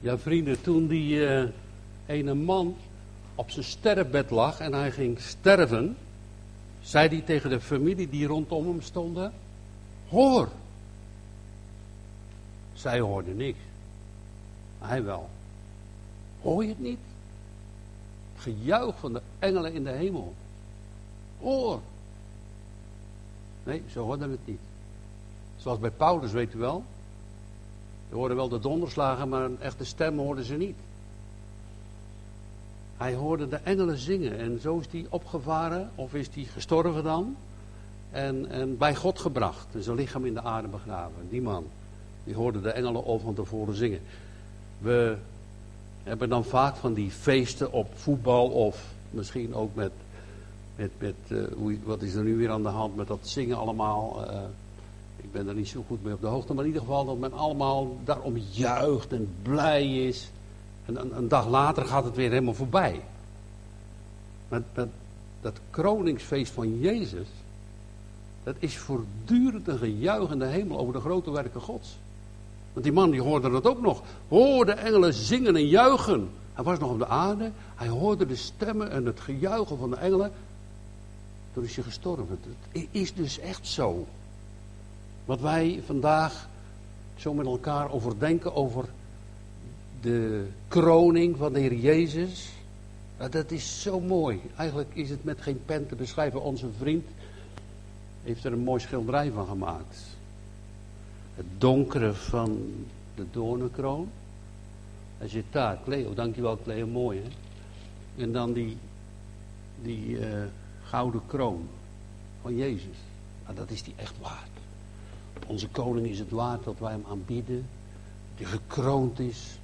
Ja, vrienden, toen die eh, ene man op zijn sterfbed lag en hij ging sterven, zei hij tegen de familie die rondom hem stonden: Hoor! Zij hoorden niks. Hij wel. Hoor je het niet? Gejuich van de engelen in de hemel. Hoor! Nee, ze hoorden het niet. Zoals bij Paulus, weet u wel. Ze hoorden wel de donderslagen, maar een echte stem hoorden ze niet. Hij hoorde de engelen zingen en zo is hij opgevaren, of is hij gestorven dan, en, en bij God gebracht. En zijn lichaam in de aarde begraven. Die man, die hoorde de engelen al van tevoren zingen. We hebben dan vaak van die feesten op voetbal of misschien ook met, met, met uh, wat is er nu weer aan de hand met dat zingen allemaal. Uh, ik ben er niet zo goed mee op de hoogte, maar in ieder geval dat men allemaal daarom juicht en blij is. En een, een dag later gaat het weer helemaal voorbij. Maar dat, dat kroningsfeest van Jezus, dat is voortdurend een gejuich in de hemel over de grote werken Gods. Want die man die hoorde dat ook nog. Hoorde engelen zingen en juichen. Hij was nog op de aarde. Hij hoorde de stemmen en het gejuichen van de engelen. Toen is hij gestorven. Het is dus echt zo. Wat wij vandaag zo met elkaar overdenken over de kroning van de Heer Jezus. Dat is zo mooi. Eigenlijk is het met geen pen te beschrijven. Onze vriend heeft er een mooi schilderij van gemaakt. Het donkere van de doornenkroon. Hij zit daar. Cleo, dankjewel Cleo, mooi hè. En dan die, die uh, gouden kroon van Jezus. Nou, dat is die echt waard. Onze koning is het waard dat wij hem aanbieden. Die gekroond is.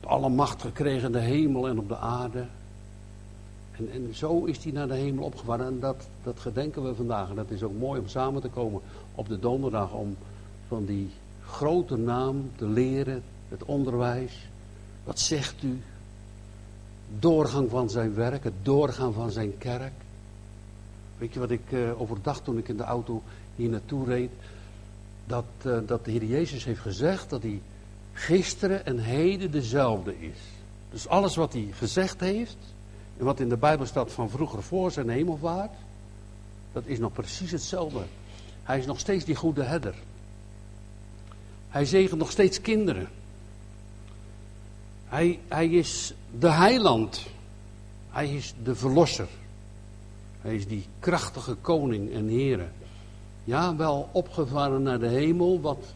Alle macht gekregen in de hemel en op de aarde. En, en zo is hij naar de hemel opgevaren. En dat, dat gedenken we vandaag. En dat is ook mooi om samen te komen op de donderdag. Om van die grote naam te leren. Het onderwijs. Wat zegt u? Doorgang van zijn werk. Het doorgaan van zijn kerk. Weet je wat ik uh, overdacht toen ik in de auto hier naartoe reed? Dat, uh, dat de Heer Jezus heeft gezegd dat hij gisteren en heden dezelfde is. Dus alles wat hij gezegd heeft, en wat in de Bijbel staat van vroeger voor zijn hemelvaart, dat is nog precies hetzelfde. Hij is nog steeds die goede herder. Hij zegent nog steeds kinderen. Hij, hij is de heiland. Hij is de verlosser. Hij is die krachtige koning en here. Ja, wel opgevaren naar de hemel, wat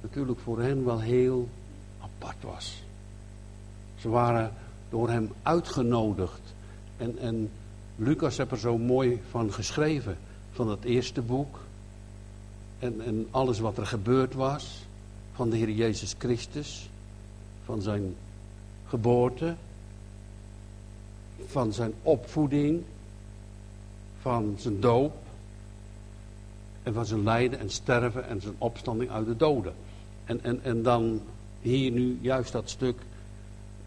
natuurlijk voor hen wel heel apart was. Ze waren door hem uitgenodigd. En, en Lucas heeft er zo mooi van geschreven, van het eerste boek. En, en alles wat er gebeurd was, van de Heer Jezus Christus, van zijn geboorte, van zijn opvoeding, van zijn doop en van zijn lijden en sterven en zijn opstanding uit de doden. En, en, en dan hier nu juist dat stuk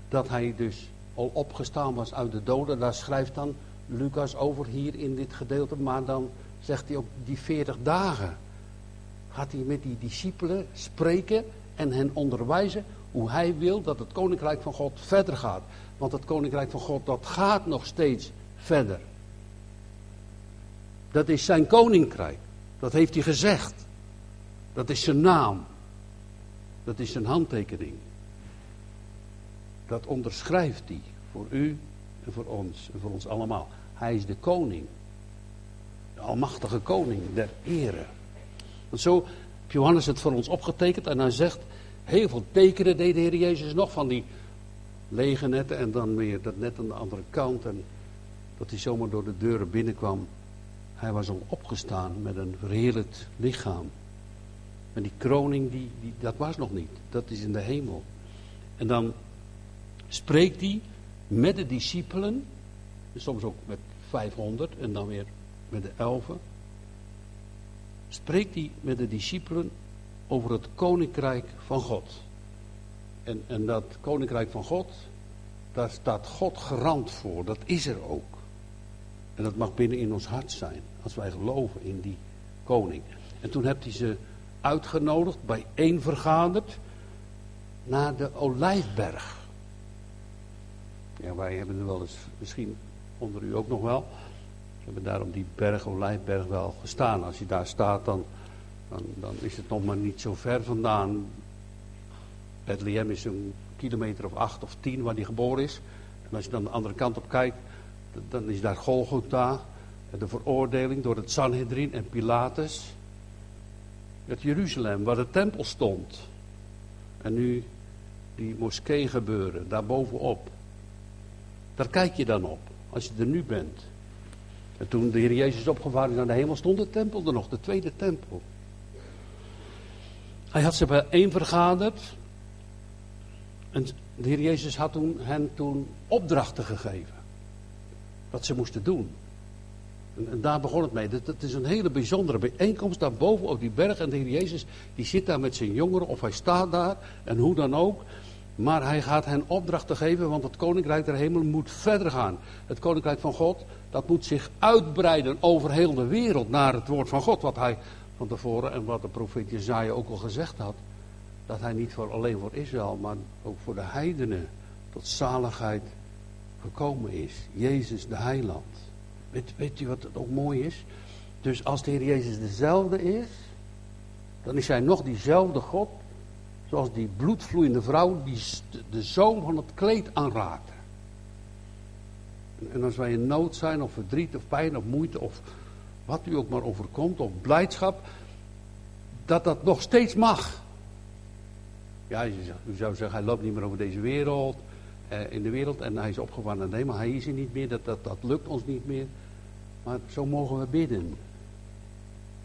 dat hij dus al opgestaan was uit de doden. Daar schrijft dan Lucas over hier in dit gedeelte. Maar dan zegt hij ook die 40 dagen. Gaat hij met die discipelen spreken en hen onderwijzen hoe hij wil dat het koninkrijk van God verder gaat. Want het koninkrijk van God dat gaat nog steeds verder. Dat is zijn koninkrijk. Dat heeft hij gezegd. Dat is zijn naam. Dat is zijn handtekening. Dat onderschrijft hij voor u en voor ons en voor ons allemaal. Hij is de koning. De almachtige koning der ere. Want zo heeft Johannes het voor ons opgetekend en hij zegt, heel veel tekenen deed de Heer Jezus nog van die lege netten en dan weer dat net aan de andere kant en dat hij zomaar door de deuren binnenkwam. Hij was al opgestaan met een verheerlijkt lichaam. En die kroning, die, die, dat was nog niet. Dat is in de hemel. En dan spreekt hij met de discipelen, soms ook met 500 en dan weer met de elfen. Spreekt hij met de discipelen over het koninkrijk van God. En, en dat koninkrijk van God, daar staat God garant voor. Dat is er ook. En dat mag binnen in ons hart zijn, als wij geloven in die koning. En toen hebt hij ze uitgenodigd, bijeenvergaderd. naar de Olijfberg. Ja, wij hebben er wel eens, misschien onder u ook nog wel. We hebben daar op die berg, Olijfberg, wel gestaan. Als je daar staat, dan, dan, dan is het nog maar niet zo ver vandaan. Bethlehem is een kilometer of acht of tien waar hij geboren is. En als je dan de andere kant op kijkt, dan is daar Golgotha. De veroordeling door het Sanhedrin en Pilatus. Het Jeruzalem, waar de tempel stond. En nu die moskee gebeuren, daar bovenop. Daar kijk je dan op, als je er nu bent. En toen de Heer Jezus opgevaren naar de hemel, stond de tempel er nog, de tweede tempel. Hij had ze bijeen vergaderd. En de Heer Jezus had toen, hen toen opdrachten gegeven. Wat ze moesten doen. En, en daar begon het mee. Het, is een hele bijzondere bijeenkomst daarboven op die berg. En de Heer Jezus die zit daar met zijn jongeren of hij staat daar. En hoe dan ook. Maar hij gaat hen opdrachten geven, want het koninkrijk der hemel moet verder gaan. Het koninkrijk van God, dat moet zich uitbreiden over heel de wereld naar het woord van God. Wat hij van tevoren en wat de profeet Jezaja ook al gezegd had. Dat hij niet voor, alleen voor Israël, maar ook voor de heidenen tot zaligheid gekomen is. Jezus de heiland. Weet, weet u wat het ook mooi is? Dus als de Heer Jezus dezelfde is, dan is hij nog diezelfde God Zoals die bloedvloeiende vrouw die de zoom van het kleed aanraakte. En als wij in nood zijn, of verdriet, of pijn, of moeite, of wat u ook maar overkomt, of blijdschap, dat dat nog steeds mag. Ja, u zou zeggen, hij loopt niet meer over deze wereld, in de wereld, en hij is opgevangen de hemel. Hij is er niet meer, dat, dat, dat lukt ons niet meer. Maar zo mogen we bidden.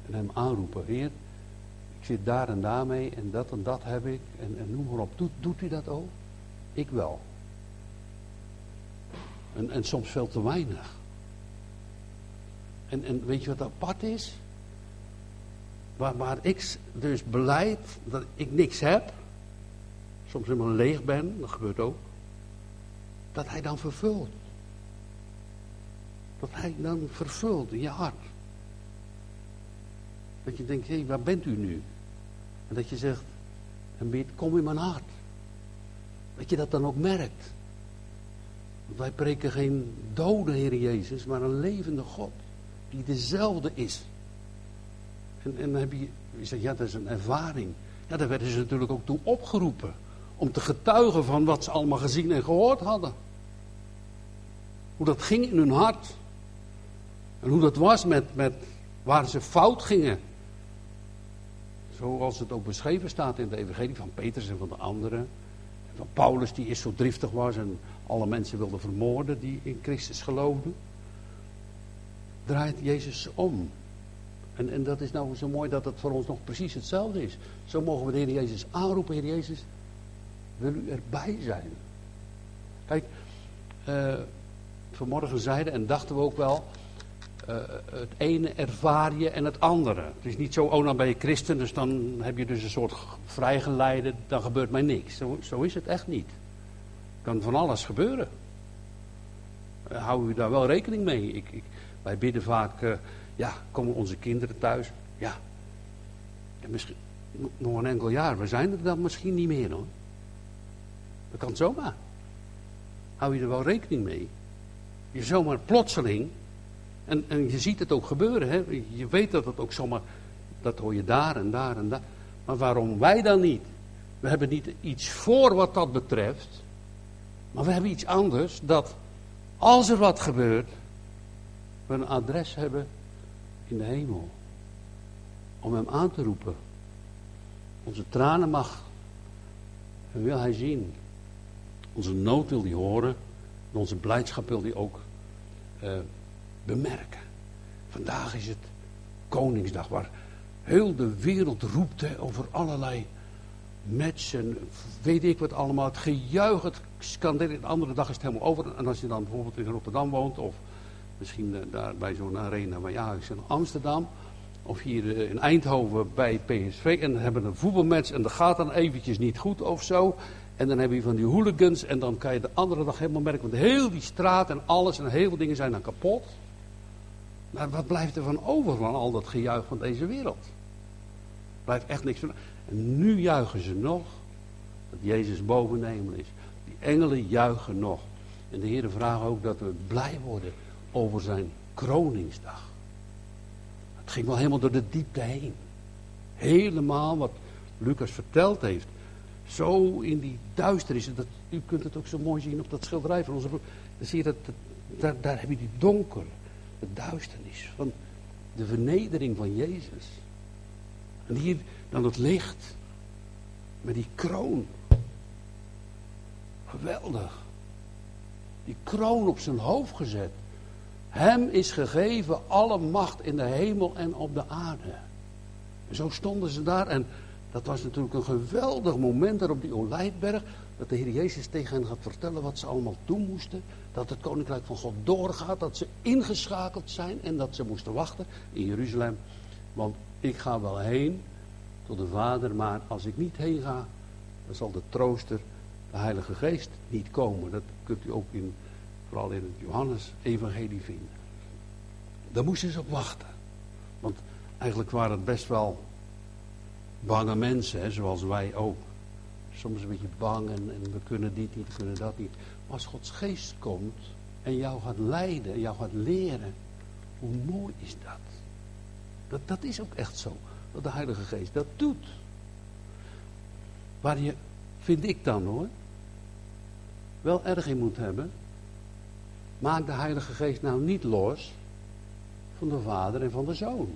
En hem aanroepen, Heer, ik zit daar en daar mee en dat en dat heb ik. En, en noem maar op. Doet, doet u dat ook? Ik wel. En, en soms veel te weinig. En, en weet je wat apart is? Waar, waar ik dus beleid dat ik niks heb, soms helemaal leeg ben, dat gebeurt ook, dat hij dan vervult. Dat hij dan vervult in je hart. Dat je denkt, hé, hey, waar bent u nu? En dat je zegt, bid, kom in mijn hart. Dat je dat dan ook merkt. Want wij preken geen dode Heer Jezus, maar een levende God. Die dezelfde is. En, en dan heb je, je zegt, ja, dat is een ervaring. Ja, daar werden ze natuurlijk ook toe opgeroepen. Om te getuigen van wat ze allemaal gezien en gehoord hadden. Hoe dat ging in hun hart. En hoe dat was met, met waar ze fout gingen. Zoals het ook beschreven staat in de evangelie van Petrus en van de anderen. Van Paulus die eerst zo driftig was en alle mensen wilde vermoorden die in Christus geloofden. Draait Jezus om. En, en dat is nou zo mooi dat het voor ons nog precies hetzelfde is. Zo mogen we de Heer Jezus aanroepen. Heer Jezus, wil u erbij zijn? Kijk, uh, vanmorgen zeiden en dachten we ook wel uh, het ene ervaar je en het andere. Het is niet zo, oh dan ben je christen, dus dan heb je dus een soort vrijgeleide, dan gebeurt mij niks. Zo, zo is het echt niet. Kan van alles gebeuren. Uh, houden we daar wel rekening mee? Ik, ik, wij bidden vaak, ja, komen onze kinderen thuis? Ja. En misschien nog een enkel jaar, we zijn er dan misschien niet meer hoor. Dat kan zomaar. Hou je er wel rekening mee? Je zomaar plotseling en, en je ziet het ook gebeuren. Hè? Je weet dat het ook zomaar. Dat hoor je daar en daar en daar. Maar waarom wij dan niet? We hebben niet iets voor wat dat betreft. Maar we hebben iets anders. Dat als er wat gebeurt. We een adres hebben in de hemel. Om hem aan te roepen. Onze tranen mag. En wil hij zien. Onze nood wil hij horen. En onze blijdschap wil hij ook. Uh, bemerken. Vandaag is het Koningsdag, waar heel de wereld roept over allerlei matchen, weet ik wat allemaal. Het gejuich, het. De andere dag is het helemaal over. En als je dan bijvoorbeeld in Rotterdam woont, of misschien uh, daar bij zo'n arena bij Ajax in Amsterdam, of hier uh, in Eindhoven bij PSV, en hebben een voetbalmatch en dat gaat dan eventjes niet goed of zo. En dan heb je van die hooligans en dan kan je de andere dag helemaal merken, want heel die straat en alles en heel veel dingen zijn dan kapot. Maar wat blijft er van over van al dat gejuich van deze wereld? Blijft echt niks van. En nu juichen ze nog Dat Jezus boven hemel is. Die engelen juichen nog. En de Heer vraagt ook dat we blij worden over zijn kroningsdag. Het ging wel helemaal door de diepte heen. Helemaal wat Lucas verteld heeft. Zo in die duisternis. Dat, u kunt het ook zo mooi zien op dat schilderij van onze broer. Dan zie je dat, daar, daar heb je die donker, de duisternis van de vernedering van Jezus. En hier dan het licht met die kroon. Geweldig. Die kroon op zijn hoofd gezet. Hem is gegeven alle macht in de hemel en op de aarde. En zo stonden ze daar en dat was natuurlijk een geweldig moment daar op die Olijfberg. Dat de Heer Jezus tegen hen gaat vertellen wat ze allemaal doen moesten. Dat het koninkrijk van God doorgaat. Dat ze ingeschakeld zijn en dat ze moesten wachten in Jeruzalem. Want ik ga wel heen tot de Vader, maar als ik niet heen ga, dan zal de trooster, de Heilige Geest, niet komen. Dat kunt u ook in, vooral in het Johannes-evangelie vinden. Daar moesten ze op wachten. Want eigenlijk waren het best wel bange mensen, zoals wij ook. Soms een beetje bang en, en we kunnen dit niet, we kunnen dat niet. Maar als Gods geest komt en jou gaat leiden, en jou gaat leren, hoe mooi is dat? Dat, dat is ook echt zo, dat de Heilige Geest dat doet. Waar je, vind ik dan hoor, wel erg in moet hebben, maak de Heilige Geest nou niet los van de Vader en van de Zoon.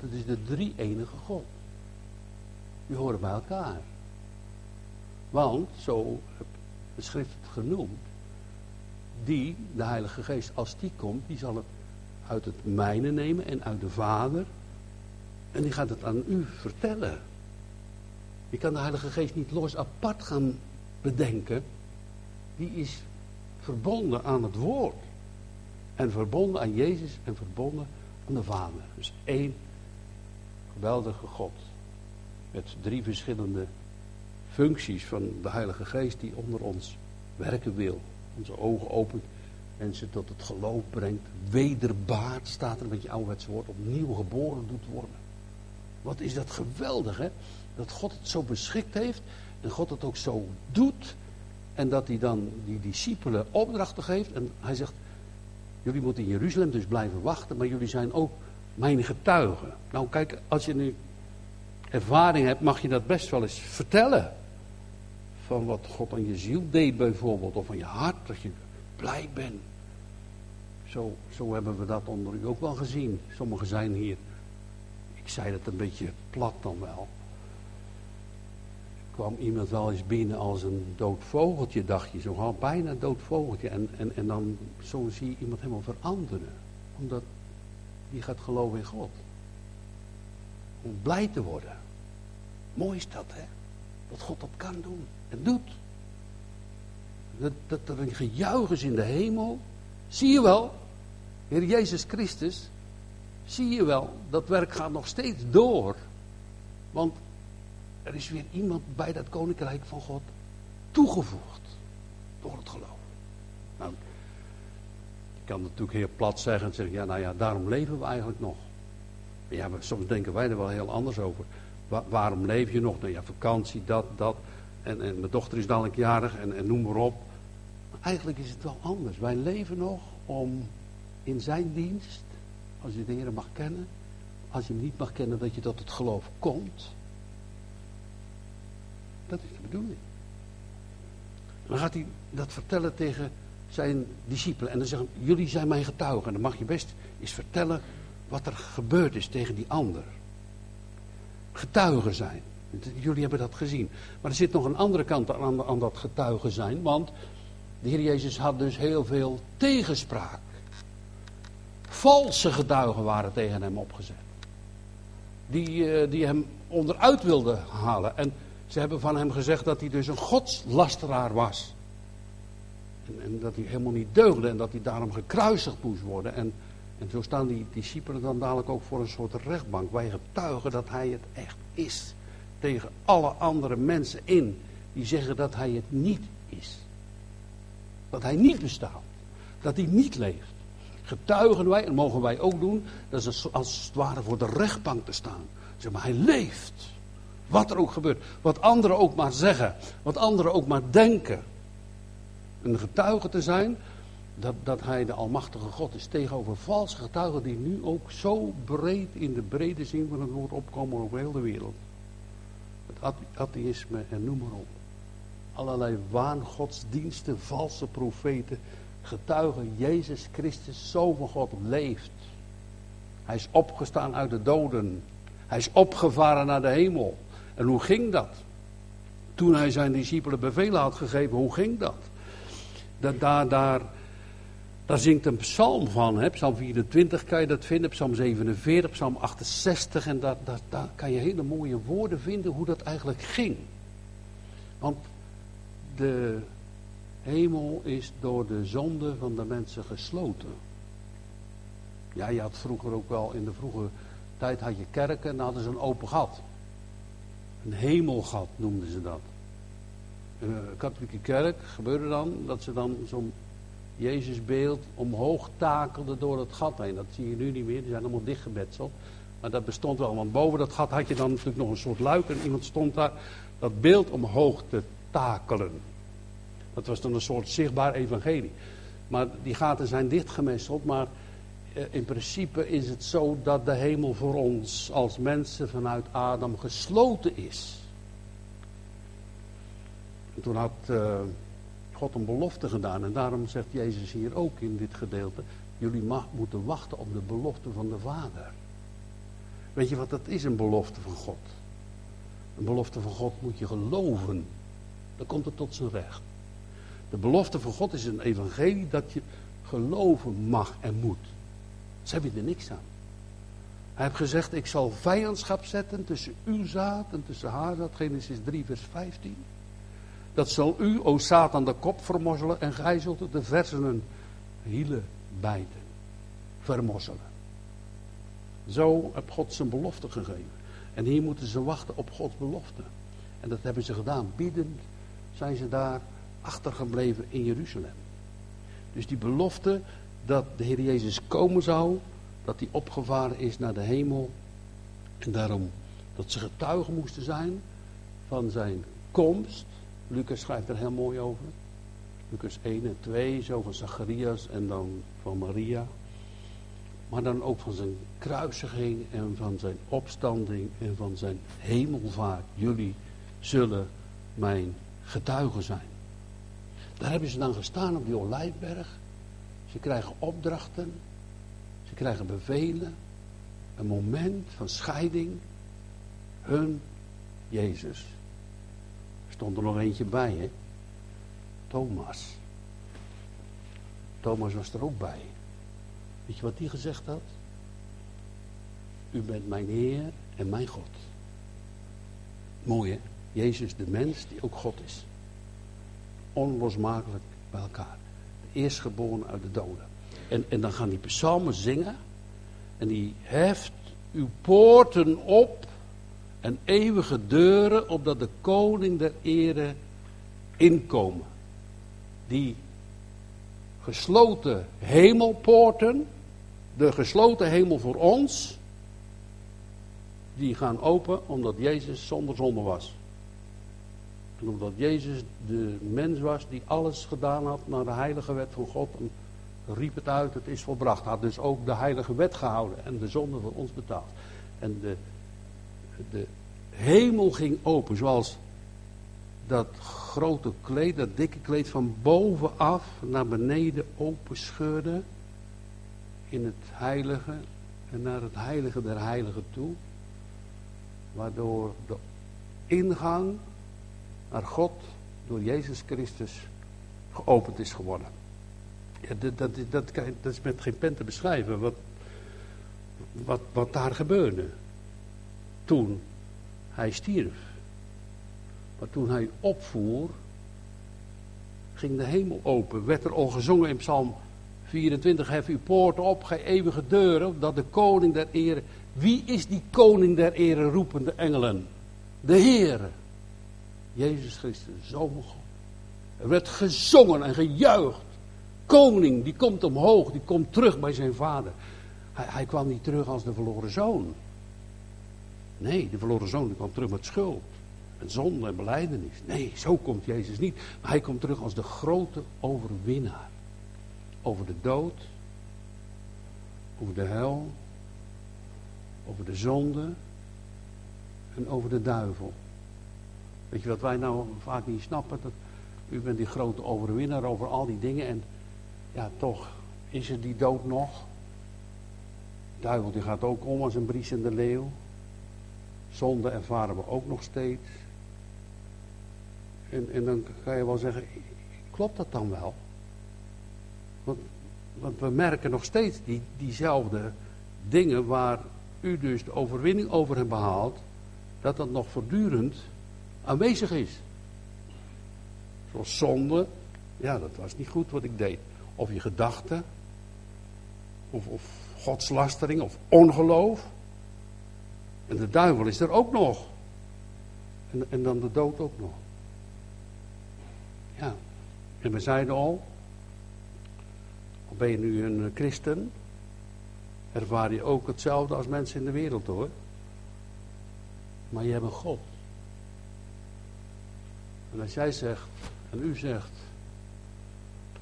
Dat is de drie enige God. Die horen bij elkaar. Want, zo de schrift het genoemd, die, de Heilige Geest, als die komt, die zal het uit het mijne nemen en uit de Vader. En die gaat het aan u vertellen. Je kan de Heilige Geest niet los apart gaan bedenken. Die is verbonden aan het woord. En verbonden aan Jezus en verbonden aan de Vader. Dus één geweldige God. Met drie verschillende functies van de Heilige Geest die onder ons werken wil. Onze ogen opent, mensen tot het geloof brengt. Wederbaard staat er met je ouderwetse woord, opnieuw geboren doet worden. Wat is dat geweldig, hè? Dat God het zo beschikt heeft en God het ook zo doet. En dat hij dan die discipelen opdrachten geeft. En hij zegt, jullie moeten in Jeruzalem dus blijven wachten, maar jullie zijn ook mijn getuigen. Nou kijk, als je nu ervaring hebt, mag je dat best wel eens vertellen. Van wat God aan je ziel deed bijvoorbeeld, of aan je hart, dat je blij bent. Zo, zo hebben we dat onder u ook wel gezien. Sommigen zijn hier, ik zei dat een beetje plat dan wel. Kwam iemand wel eens binnen als een dood vogeltje, dacht je. Zo bijna een dood vogeltje. En, en, en dan zo zie je iemand helemaal veranderen. Omdat die gaat geloven in God. Om blij te worden. Mooi is dat, hè? Wat God dat kan doen en doet. Dat, er een gejuich is in de hemel. Zie je wel, Heer Jezus Christus, zie je wel, dat werk gaat nog steeds door. Want er is weer iemand bij dat koninkrijk van God toegevoegd door het geloof. Nou, ik kan natuurlijk heel plat zeggen en zeggen, ja nou ja, daarom leven we eigenlijk nog. Ja, maar soms denken wij er wel heel anders over waarom leef je nog? Nou ja, vakantie, dat, dat. En, en mijn dochter is dadelijk jarig en, en noem maar op. Maar eigenlijk is het wel anders. Wij leven nog om in zijn dienst, als je de Heer mag kennen, als je hem niet mag kennen, dat je tot het geloof komt. Dat is de bedoeling. Dan gaat hij dat vertellen tegen zijn discipelen. En dan zeggen jullie zijn mijn getuigen. En dan mag je best eens vertellen wat er gebeurd is tegen die ander getuigen zijn. Jullie hebben dat gezien. Maar er zit nog een andere kant aan, aan dat getuigen zijn. Want de Heer Jezus had dus heel veel tegenspraak. Valse getuigen waren tegen hem opgezet. Die, eh, die hem onderuit wilden halen. En ze hebben van hem gezegd dat hij dus een godslasteraar was. En, en, dat hij helemaal niet deugde en dat hij daarom gekruisigd moest worden. En en zo staan die discipelen dan dadelijk ook voor een soort rechtbank. Wij getuigen dat hij het echt is. Tegen alle andere mensen in die zeggen dat hij het niet is. Dat hij niet bestaat. Dat hij niet leeft. Getuigen wij, en mogen wij ook doen, dat is als het ware voor de rechtbank te staan. Zeg maar, hij leeft. Wat er ook gebeurt. Wat anderen ook maar zeggen. Wat anderen ook maar denken. Een getuige te zijn dat, dat hij de Almachtige God is tegenover valse getuigen die nu ook zo breed in de brede zin van het woord opkomen over heel de wereld. Het atheïsme en noem maar op. Allerlei waangodsdiensten, valse profeten, getuigen Jezus Christus, zo van God, leeft. Hij is opgestaan uit de doden. Hij is opgevaren naar de hemel. En hoe ging dat? Toen hij zijn discipelen bevelen had gegeven, hoe ging dat? dat daar, daar, daar zingt een psalm van. Hè? Psalm 24 kan je dat vinden, psalm 47, psalm 68. En daar, daar, daar kan je hele mooie woorden vinden hoe dat eigenlijk ging. Want de hemel is door de zonde van de mensen gesloten. Ja, je had vroeger ook wel, in de vroege tijd had je kerken en dan hadden ze een open gat. Een hemelgat noemden ze dat. In de katholieke kerk gebeurde dan dat ze dan zo'n Jezusbeeld omhoog takelden door het gat heen. Dat zie je nu niet meer, die zijn allemaal dichtgebetseld. Maar dat bestond wel, want boven dat gat had je dan natuurlijk nog een soort luik en iemand stond daar dat beeld omhoog te takelen. Dat was dan een soort zichtbaar evangelie. Maar die gaten zijn dichtgemesseld, maar eh, in principe is het zo dat de hemel voor ons als mensen vanuit Adam gesloten is. En toen had uh, God een belofte gedaan en daarom zegt Jezus hier ook in dit gedeelte, jullie mag, moeten wachten op de belofte van de Vader. Weet je wat dat is, een belofte van God? Een belofte van God moet je geloven. Dan komt het tot zijn recht. De belofte van God is een evangelie dat je geloven mag en moet. Ze hebben er niks aan. Hij heeft gezegd, ik zal vijandschap zetten tussen uw zaad en tussen haar zaad. Genesis 3 vers 15. Dat zal u, o Satan, de kop vermozzelen en gij zult de versenen hielen bijten. Vermozzelen. Zo heb God zijn belofte gegeven. En hier moeten ze wachten op Gods belofte. En dat hebben ze gedaan. Biedend zijn ze daar achtergebleven in Jeruzalem. Dus die belofte dat de Heer Jezus komen zou, dat hij opgevaren is naar de hemel. En daarom dat ze getuigen moesten zijn van zijn komst. Lucas schrijft er heel mooi over. Lucas 1 en 2, zo van Zacharias en dan van Maria. Maar dan ook van zijn kruisiging en van zijn opstanding en van zijn hemelvaart. Jullie zullen mijn getuigen zijn. Daar hebben ze dan gestaan op die Olijfberg. Ze krijgen opdrachten. Ze krijgen bevelen. Een moment van scheiding. Hun Jezus. Stond er nog eentje bij, hè? Thomas. Thomas was er ook bij. Weet je wat hij gezegd had? U bent mijn Heer en mijn God. Mooi hè? Jezus de mens die ook God is. Onlosmakelijk bij elkaar. De eerstgeboren uit de doden. En, en dan gaan die psalmen zingen. En die heft uw poorten op. En eeuwige deuren, opdat de koning der ere inkomen. Die gesloten hemelpoorten, de gesloten hemel voor ons, die gaan open omdat Jezus zonder zonde was. En omdat Jezus de mens was die alles gedaan had naar de heilige wet van God. En riep het uit, het is volbracht. Had dus ook de heilige wet gehouden en de zonde voor ons betaald. En de, de hemel ging open, zoals dat grote kleed, dat dikke kleed van bovenaf naar beneden open scheurde. In het heilige en naar het heilige der heiligen toe. Waardoor de ingang naar God door Jezus Christus geopend is geworden. Dat, dat, dat, dat, is met geen pen te beschrijven wat, wat, wat daar gebeurde toen hij stierf. Maar toen hij opvoer, ging de hemel open. Werd er al gezongen in Psalm 24, hef uw poorten op, gij eeuwige deuren, dat de koning der ere... Wie is die koning der ere roepende engelen? De Heere. Jezus Christus, Zoon God. Er werd gezongen en gejuicht. Koning, die komt omhoog, die komt terug bij zijn vader. Hij, hij kwam niet terug als de verloren zoon. Nee, de verloren zoon kwam terug met schuld. Met zonde en beleidenis. Nee, zo komt Jezus niet. Maar hij komt terug als de grote overwinnaar. Over de dood. Over de hel. Over de zonde. En over de duivel. Weet je wat wij nou vaak niet snappen? Dat u bent die grote overwinnaar over al die dingen. En ja, toch is er die dood nog. De duivel die gaat ook om als een briesende leeuw. Zonde ervaren we ook nog steeds. En, en dan kan je wel zeggen, klopt dat dan wel? Want, want we merken nog steeds die, diezelfde dingen waar u dus de overwinning over hebt behaald, dat dat nog voortdurend aanwezig is. Zoals zonde, ja, dat was niet goed wat ik deed. Of je gedachten, of, of godslastering, of ongeloof. En de duivel is er ook nog. En, en dan de dood ook nog. Ja, en we zeiden al, ben je nu een christen, ervaar je ook hetzelfde als mensen in de wereld hoor. Maar je hebt een God. En als jij zegt, en u zegt,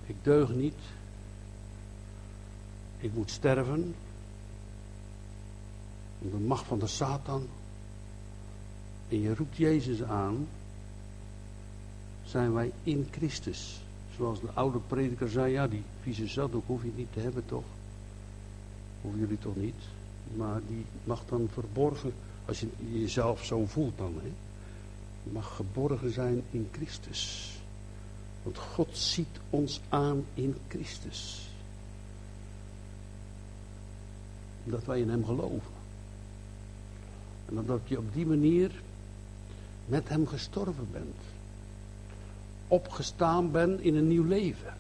ik deug niet, ik moet sterven, de macht van de Satan, en je roept Jezus aan, zijn wij in Christus. Zoals de oude prediker zei, ja die vieze zaddoek hoef je niet te hebben toch? Hoeven jullie toch niet? Maar die mag dan verborgen, als je jezelf zo voelt dan. Hè? Mag geborgen zijn in Christus. Want God ziet ons aan in Christus. Omdat wij in Hem geloven. En omdat je op die manier met Hem gestorven bent. Opgestaan bent in een nieuw leven.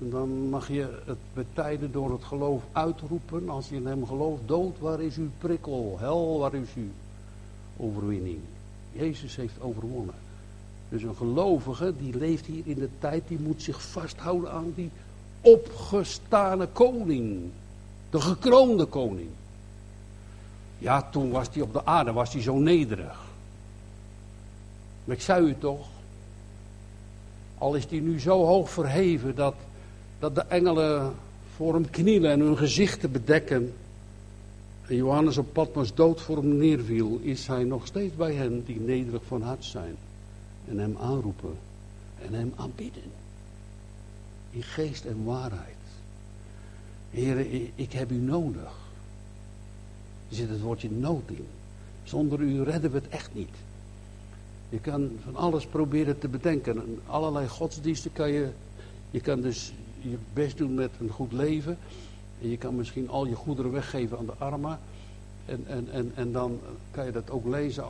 En dan mag je het bij tijden door het geloof uitroepen. Als je in Hem gelooft, dood, waar is uw prikkel? Hel, waar is uw overwinning? Jezus heeft overwonnen. Dus een gelovige die leeft hier in de tijd, die moet zich vasthouden aan die opgestane koning. De gekroonde koning. Ja, toen was hij op de aarde, was hij zo nederig. Maar ik zei u toch, al is hij nu zo hoog verheven dat, dat de engelen voor hem knielen en hun gezichten bedekken. En Johannes op Patmos dood voor hem neerviel, is hij nog steeds bij hen die nederig van hart zijn. En hem aanroepen en hem aanbidden. In geest en waarheid. Heren, ik heb u nodig. Er zit het woordje nood in. Zonder u redden we het echt niet. Je kan van alles proberen te bedenken. Allerlei godsdiensten kan je. Je kan dus je best doen met een goed leven. En je kan misschien al je goederen weggeven aan de armen. En, en, en, en dan kan je dat ook lezen,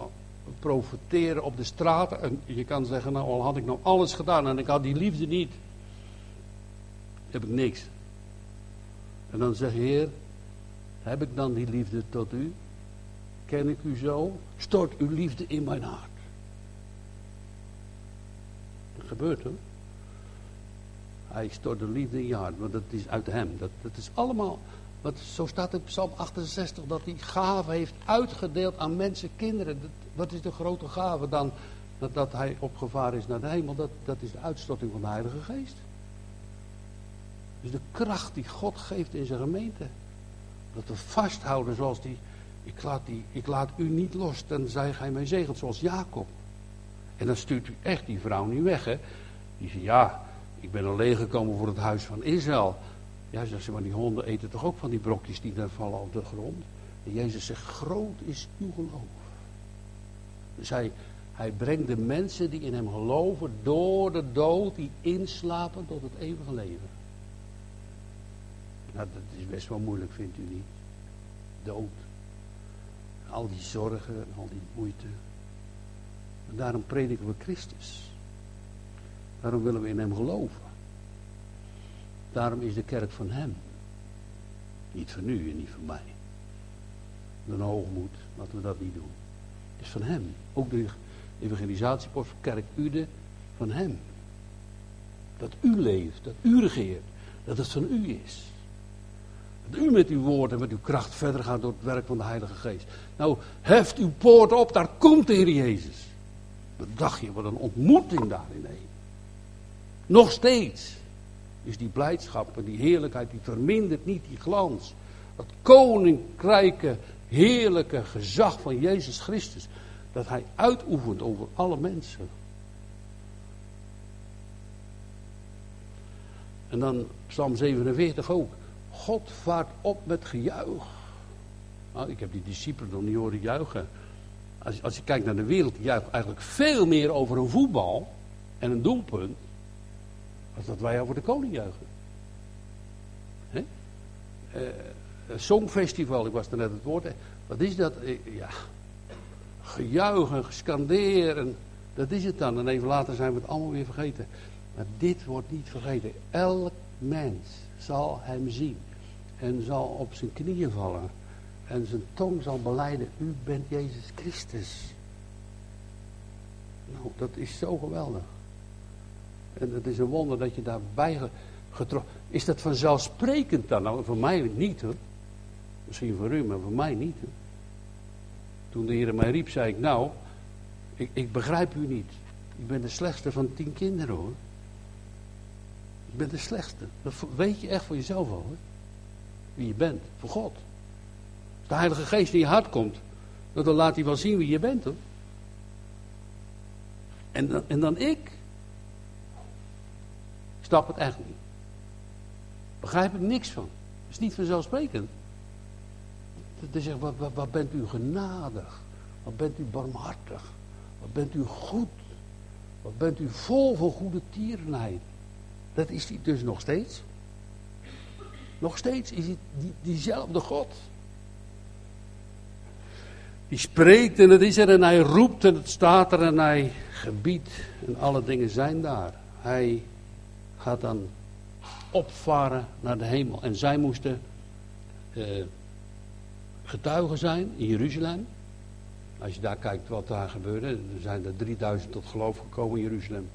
profiteren op de straten. En je kan zeggen, nou al had ik nou alles gedaan en ik had die liefde niet. Heb ik niks. En dan zeg je, Heer, heb ik dan die liefde tot u? Ken ik u zo? Stort uw liefde in mijn hart. Dat gebeurt hoor. Hij stort de liefde in je hart, want dat is uit hem. Dat, dat is allemaal, wat, zo staat in Psalm 68, dat hij gave heeft uitgedeeld aan mensen, kinderen. Wat is de grote gave dan? Dat, dat hij opgevaar is naar de hemel, dat, dat is de uitstorting van de Heilige Geest. Dus de kracht die God geeft in zijn gemeente. Dat we vasthouden zoals die, ik laat, die, ik laat u niet los, tenzij gij mij zegelt, zoals Jacob. En dan stuurt u echt die vrouw niet weg, hè. Die zegt, ja, ik ben alleen gekomen voor het huis van Israël. Ja, zegt ze, maar die honden eten toch ook van die brokjes die daar vallen op de grond. En Jezus zegt, groot is uw geloof. Dus hij, hij brengt de mensen die in hem geloven door de dood, die inslapen tot het eeuwige leven. Nou, dat is best wel moeilijk, vindt u niet? Dood. Al die zorgen en al die moeite. En daarom prediken we Christus. Daarom willen we in Hem geloven. Daarom is de kerk van Hem. Niet van u en niet van mij. Een hoogmoed, laten we dat niet doen. Het is van Hem. Ook de evangelisatiepost kerk Ude van Hem. Dat u leeft, dat u regeert, dat het van u is. U met uw woord en met uw kracht verder gaat door het werk van de Heilige Geest. Nou, heft uw poort op, daar komt de Heer Jezus. Wat dacht je, wat een ontmoeting daarin heen. Nog steeds is die blijdschap en die heerlijkheid, die vermindert niet die glans. Dat koninkrijke, heerlijke gezag van Jezus Christus. Dat hij uitoefent over alle mensen. En dan Psalm 47 ook. God vaart op met gejuich. Nou, ik heb die discipelen nog niet horen juichen. Als, als je kijkt naar de wereld, die juicht eigenlijk veel meer over een voetbal en een doelpunt. als dat wij over de koning juichen. Hè? Uh, songfestival, ik was er net het woord. Wat is dat? Eh, ja, gejuichen, gescandeer. dat is het dan. En even later zijn we het allemaal weer vergeten. Maar dit wordt niet vergeten. Elk mens zal hem zien. En zal op zijn knieën vallen. En zijn tong zal beleiden. U bent Jezus Christus. Nou, dat is zo geweldig. En het is een wonder dat je daarbij getrokken... Is dat vanzelfsprekend dan? Nou, voor mij niet hoor. Misschien voor u, maar voor mij niet. Hoor. Toen de Heer mij riep, zei ik, nou, ik, ik begrijp u niet. Ik ben de slechtste van tien kinderen hoor. Ik ben de slechtste. Dat weet je echt voor jezelf al hoor. Wie je bent, voor God. Als de Heilige Geest in je hart komt, dan laat hij wel zien wie je bent hoor. En dan, en dan ik. Ik snap het echt niet. Begrijp er niks van. Het is niet vanzelfsprekend. Te zeggen, wat, wat, wat bent u genadig? Wat bent u barmhartig? Wat bent u goed? Wat bent u vol van goede tierenheid? Dat is hij dus nog steeds. Nog steeds is hij die, diezelfde God. Die spreekt en het is er en hij roept en het staat er en hij gebiedt en alle dingen zijn daar. Hij gaat dan opvaren naar de hemel. En zij moesten eh, getuigen zijn in Jeruzalem. Als je daar kijkt wat daar gebeurde, er zijn er 3000 tot geloof gekomen in Jeruzalem.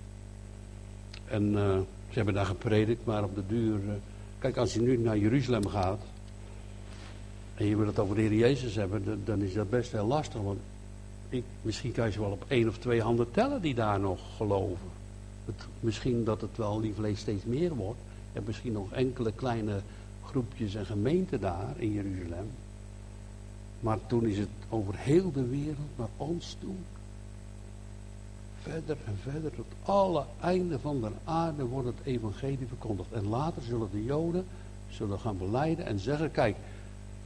En uh, ze hebben daar gepredikt, maar op de duur. Uh, kijk, als je nu naar Jeruzalem gaat. en je wil het over de Heer Jezus hebben, dan, is dat best heel lastig. Want ik, misschien kan je ze wel op één of twee handen tellen die daar nog geloven. Het, misschien dat het wel liever steeds meer wordt. Hebt misschien nog enkele kleine groepjes en gemeenten daar in Jeruzalem. Maar toen is het over heel de wereld naar ons toe. Verder en verder tot alle einden van de aarde wordt het evangelie verkondigd. En later zullen de Joden zullen gaan beleiden en zeggen, kijk,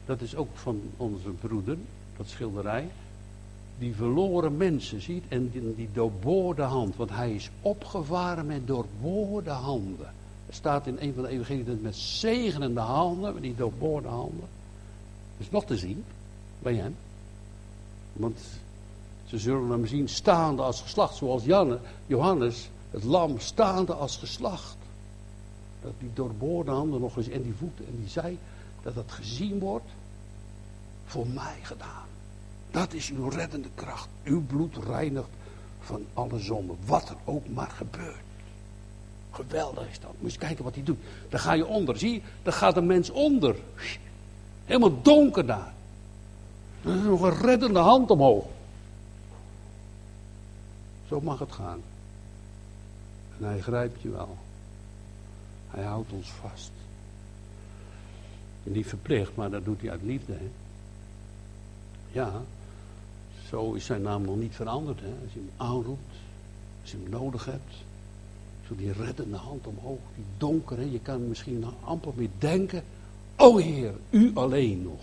dat is ook van onze broeder, dat schilderij. Die verloren mensen ziet en die, die doorboorde hand. Want hij is opgevaren met doorboorde handen. Er staat in een van de evangelieën met zegenende handen, met die doorboorde handen. Is nog te zien bij hem. Want ze zullen hem zien staande als geslacht, zoals Janne, Johannes, het lam staande als geslacht. Dat die doorboorde handen nog eens en die voeten en die zij, dat dat gezien wordt, voor mij gedaan. Dat is uw reddende kracht. Uw bloed reinigt van alle zonde, wat er ook maar gebeurt. Geweldig is dat. Moet je kijken wat hij doet. Dan ga je onder. Zie je, dan gaat een mens onder. Helemaal donker daar. Er is nog een reddende hand omhoog. Zo mag het gaan. En hij grijpt je wel. Hij houdt ons vast. Niet verplicht, maar dat doet hij uit liefde. Hè? Ja, zo is zijn naam nog niet veranderd. Hè? Als je hem aanroept, als je hem nodig hebt. Zo die reddende hand omhoog, die donker. Hè? Je kan misschien amper meer denken. O Heer, u alleen nog.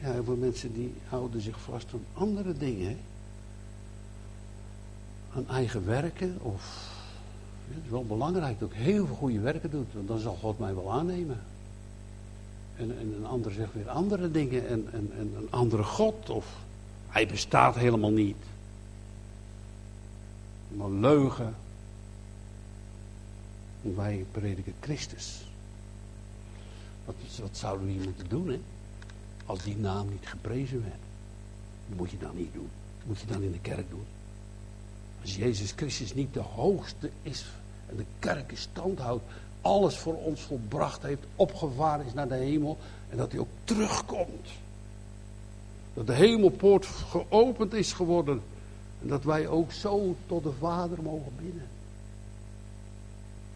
Ja, veel mensen die houden zich vast aan andere dingen. Aan eigen werken. Of, het is wel belangrijk dat ik heel veel goede werken doe. Want dan zal God mij wel aannemen. En, en een ander zegt weer andere dingen. En, en, en een andere God. Of hij bestaat helemaal niet. Maar leugen. Wij prediken Christus. Wat, wat zouden we hier moeten doen, hè? Als die naam niet geprezen werd. Moet je dan niet doen. Dat moet je dan in de kerk doen. Als Jezus Christus niet de hoogste is en de kerk in stand houdt, alles voor ons volbracht heeft, opgevaren is naar de hemel en dat hij ook terugkomt. Dat de hemelpoort geopend is geworden en dat wij ook zo tot de Vader mogen binnen.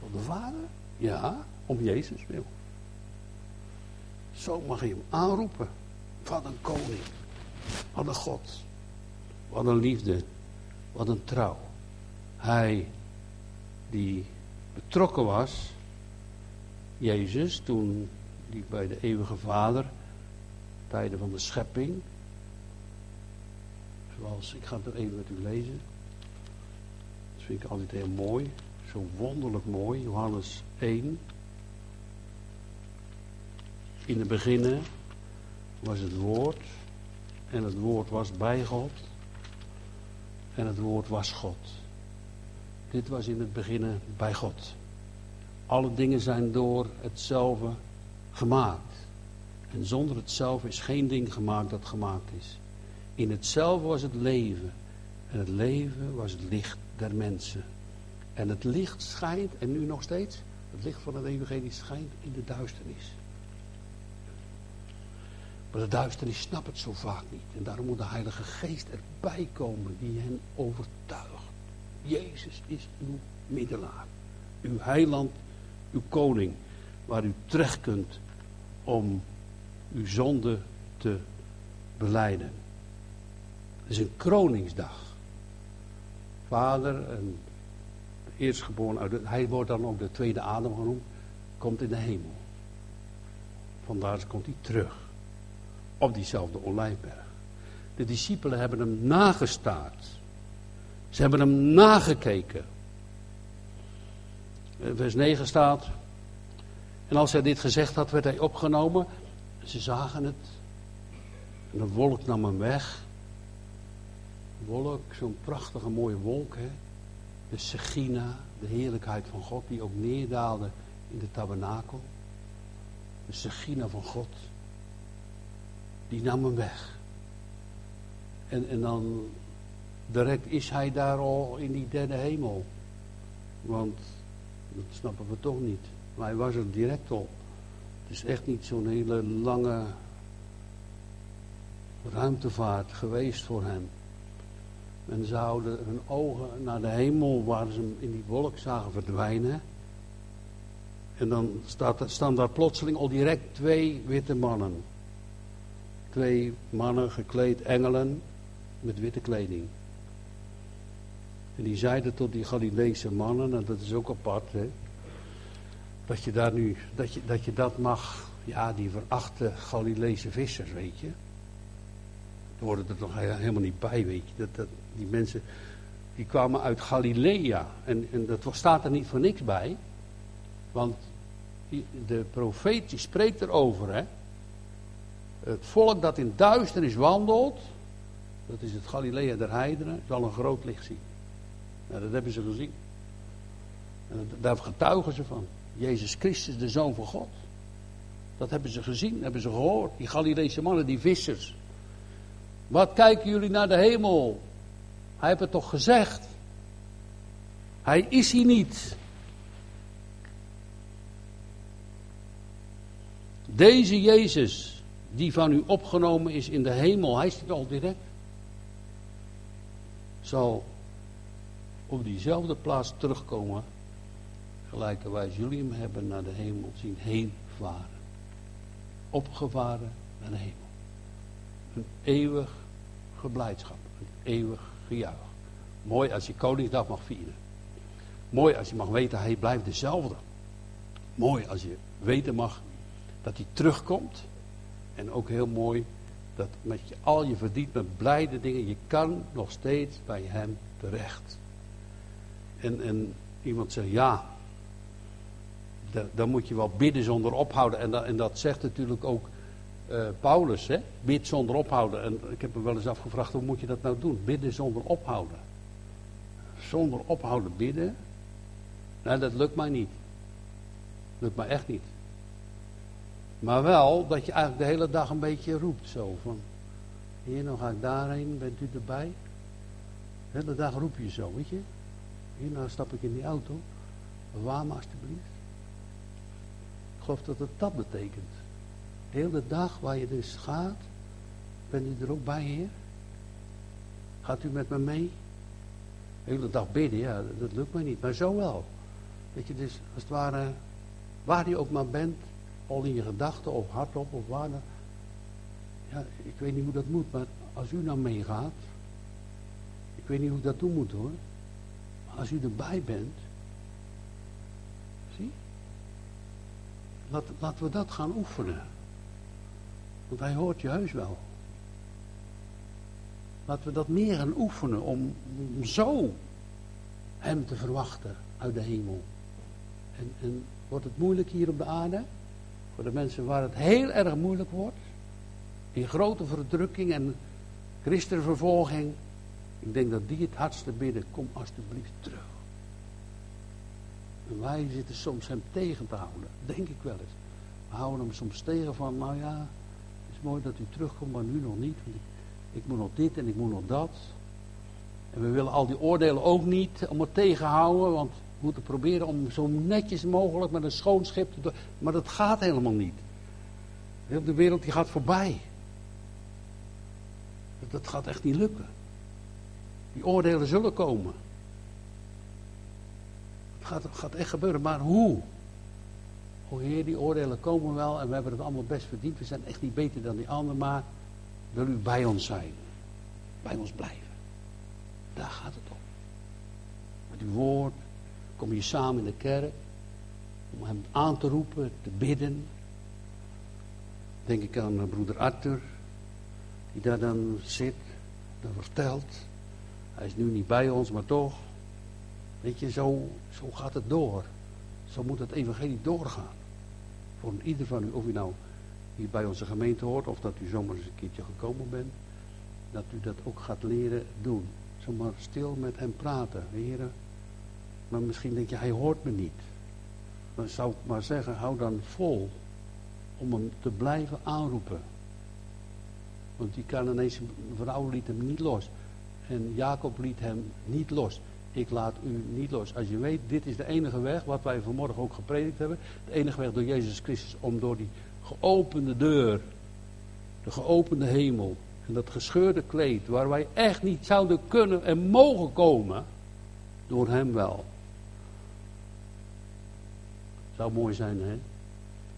Tot de Vader? Ja, om Jezus wil. Zo mag je hem aanroepen. Wat een koning. Wat een God. Wat een liefde. Wat een trouw. Hij die betrokken was, Jezus, toen die bij de eeuwige Vader, tijden van de schepping, zoals, ik ga het even met u lezen, dat vind ik altijd heel mooi, zo wonderlijk mooi, Johannes 1. In het beginnen was het woord en het woord was bij God en het woord was God. Dit was in het beginnen bij God. Alle dingen zijn door hetzelfde gemaakt. En zonder hetzelfde is geen ding gemaakt dat gemaakt is. In hetzelfde was het leven. En het leven was het licht der mensen. En het licht schijnt, en nu nog steeds, het licht van het evangelie schijnt in de duisternis. Maar de duisternis snapt het zo vaak niet. En daarom moet de Heilige Geest erbij komen die hen overtuigt. Jezus is uw middelaar. Uw heiland, uw koning. Waar u terecht kunt om uw zonde te beleiden. Het is een kroningsdag. Vader en eerstgeboren uit hij wordt dan ook de tweede Adam genoemd, komt in de hemel. Vandaar komt hij terug. Op diezelfde olijfberg. De discipelen hebben hem nagestaard. Ze hebben hem nagekeken. Vers 9 staat. En als hij dit gezegd had, werd hij opgenomen. Ze zagen het. En de wolk nam hem weg. Wolk, zo'n prachtige mooie wolk. Hè? De Segina, de heerlijkheid van God, die ook neerdaalde in de tabernakel. De Segina van God. Die nam hem weg. En, en dan direct is hij daar al in die derde hemel. Want dat snappen we toch niet. Maar hij was er direct al. Het is echt niet zo'n hele lange ruimtevaart geweest voor hem. En ze houden hun ogen naar de hemel waar ze hem in die wolk zagen verdwijnen. En dan staat, staan daar plotseling al direct twee witte mannen. Twee mannen gekleed engelen met witte kleding. En die zeiden tot die Galileese mannen, en dat is ook apart, hè, dat je daar nu, dat je, dat mag, ja, die verachte Galileese vissers, weet je. Daar worden er nog helemaal niet bij, weet je. Dat, dat, die mensen, die kwamen uit Galilea. En, en dat staat er niet voor niks bij. Want de profeet die spreekt erover, hè. Het volk dat in duisternis wandelt, dat is het Galilea der heidenen, zal een groot licht zien. Nou, dat hebben ze gezien. En daar getuigen ze van. Jezus Christus, de Zoon van God. Dat hebben ze gezien, hebben ze gehoord. Die Galileese mannen, die vissers. Wat kijken jullie naar de hemel? Hij heeft het toch gezegd? Hij is hier niet. Deze Jezus, die van u opgenomen is in de hemel, hij is al direct, zal op diezelfde plaats terugkomen, gelijkerwijs jullie hem hebben naar de hemel zien heen varen. Opgevaren naar de hemel. Een eeuwig geblijdschap, een eeuwig gejuich. Mooi als je Koningsdag mag vieren. Mooi als je mag weten, hij blijft dezelfde. Mooi als je weten mag dat hij terugkomt. En ook heel mooi dat met je, al je verdient met blijde dingen, je kan nog steeds bij hem terecht. En, en iemand zegt ja, dan moet je wel bidden zonder ophouden. En dat, en dat zegt natuurlijk ook uh, Paulus, hè? bid zonder ophouden. En ik heb me wel eens afgevraagd, hoe moet je dat nou doen? Bidden zonder ophouden. Zonder ophouden bidden? Nou, dat lukt mij niet. Lukt mij echt niet. Maar wel dat je eigenlijk de hele dag een beetje roept zo van... Hier, nou ga ik daarheen, bent u erbij? De hele dag roep je zo, weet je. Hier, nou stap ik in die auto. Bewaar me alstublieft. Ik geloof dat het dat betekent. De dag waar je dus gaat, bent u er ook bij, Heer? Gaat u met me mee? De hele dag bidden, ja, dat lukt mij niet, maar zo wel. Weet je, dus als het ware, waar je ook maar bent, al in je gedachten of hardop of waar dan. Ja, ik weet niet hoe dat moet, maar als u nou meegaat, ik weet niet hoe ik dat doen moet hoor. Maar als u erbij bent, zie, Laat, laten we dat gaan oefenen. Want hij hoort je heus wel. Laten we dat meer gaan oefenen om, om zo hem te verwachten uit de hemel. En, en wordt het moeilijk hier op de aarde? De mensen waar het heel erg moeilijk wordt. In grote verdrukking en christenvervolging. Ik denk dat die het hardste bidden. Kom alsjeblieft terug. En wij zitten soms hem tegen te houden. Denk ik wel eens. We houden hem soms tegen van, nou ja, het is mooi dat u terugkomt, maar nu nog niet. Want ik, ik moet nog dit en ik moet nog dat. En we willen al die oordelen ook niet om het tegenhouden, want moeten proberen om zo netjes mogelijk met een schoon schip te doen. Maar dat gaat helemaal niet. De wereld die gaat voorbij. Dat gaat echt niet lukken. Die oordelen zullen komen. Het gaat, gaat echt gebeuren, maar hoe? O Heer, die oordelen komen wel en we hebben het allemaal best verdiend. We zijn echt niet beter dan die anderen, maar wil u bij ons zijn? Bij ons blijven. Daar gaat het om. Met uw woord kom je samen in de kerk om hem aan te roepen, te bidden. Denk ik aan broeder Arthur, die daar dan zit, dan vertelt. Hij is nu niet bij ons, maar toch. Weet je, zo, zo gaat het door. Zo moet het evangelie doorgaan. Voor ieder van u, of u nou hier bij onze gemeente hoort, of dat u zomaar eens een keertje gekomen bent, dat u dat ook gaat leren doen. Zomaar stil met hem praten, heren. Maar misschien denk je, hij hoort me niet. Dan zou ik maar zeggen, hou dan vol om hem te blijven aanroepen. Want die kan ineens, vrouw liet hem niet los. En Jacob liet hem niet los. Ik laat u niet los. Als je weet, dit is de enige weg, wat wij vanmorgen ook gepredikt hebben. De enige weg door Jezus Christus om door die geopende deur, de geopende hemel en dat gescheurde kleed, waar wij echt niet zouden kunnen en mogen komen, door hem wel. Zou mooi zijn, hè?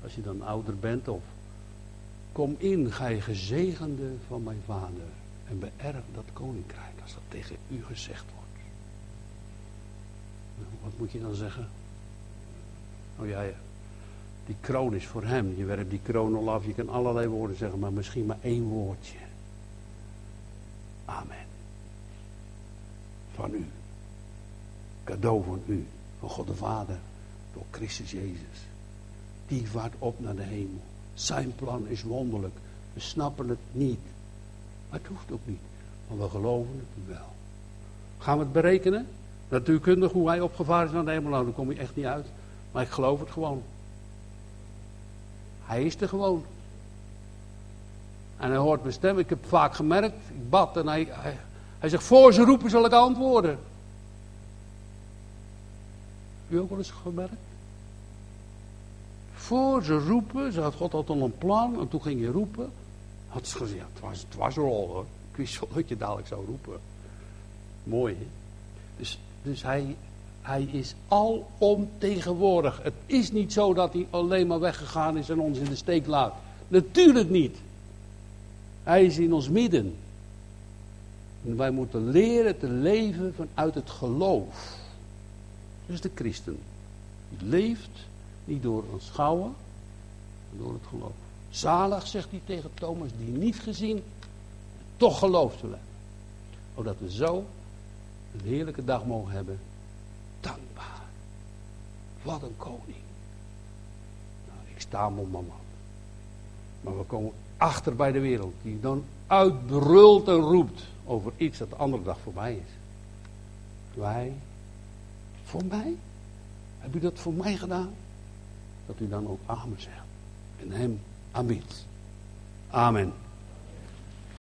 Als je dan ouder bent of kom in, gij gezegende van mijn vader en beërf dat koninkrijk, als dat tegen u gezegd wordt. Wat moet je dan zeggen? Oh ja. Die kroon is voor hem. Je werpt die kroon al af. Je kan allerlei woorden zeggen, maar misschien maar één woordje. Amen. Van u. Cadeau van u. Van God de Vader. Door Christus Jezus. Die vaart op naar de hemel. Zijn plan is wonderlijk. We snappen het niet. Maar het hoeft ook niet. Maar we geloven het wel. Gaan we het berekenen? Natuurkundig hoe hij opgevaren is naar de hemel, nou, daar kom je echt niet uit. Maar ik geloof het gewoon. Hij is er gewoon. En hij hoort mijn stem. Ik heb vaak gemerkt. Ik bad en hij, hij, hij zegt: Voor ze roepen zal ik antwoorden. U ook wel eens gemerkt? Voor ze roepen, ze had God had al een plan en toen ging je roepen. Had ze gezegd: ja, het, was, het was er al hoor. Ik wist wel dat je dadelijk zou roepen. Mooi hè? Dus dus hij, hij is alomtegenwoordig. Het is niet zo dat hij alleen maar weggegaan is en ons in de steek laat. Natuurlijk niet. Hij is in ons midden. En wij moeten leren te leven vanuit het geloof. Is de christen. Die leeft niet door een schouwen, maar door het geloof. Zalig, zegt hij tegen Thomas, die niet gezien, toch geloofd hebben. Zodat we zo een heerlijke dag mogen hebben. Dankbaar. Wat een koning. Nou, ik sta op man. Maar we komen achter bij de wereld. Die dan uitbrult en roept over iets dat de andere dag voorbij is. Wij. Voor mij? Heb u dat voor mij gedaan? Dat u dan ook amen zegt. En hem aanbiedt. Amen.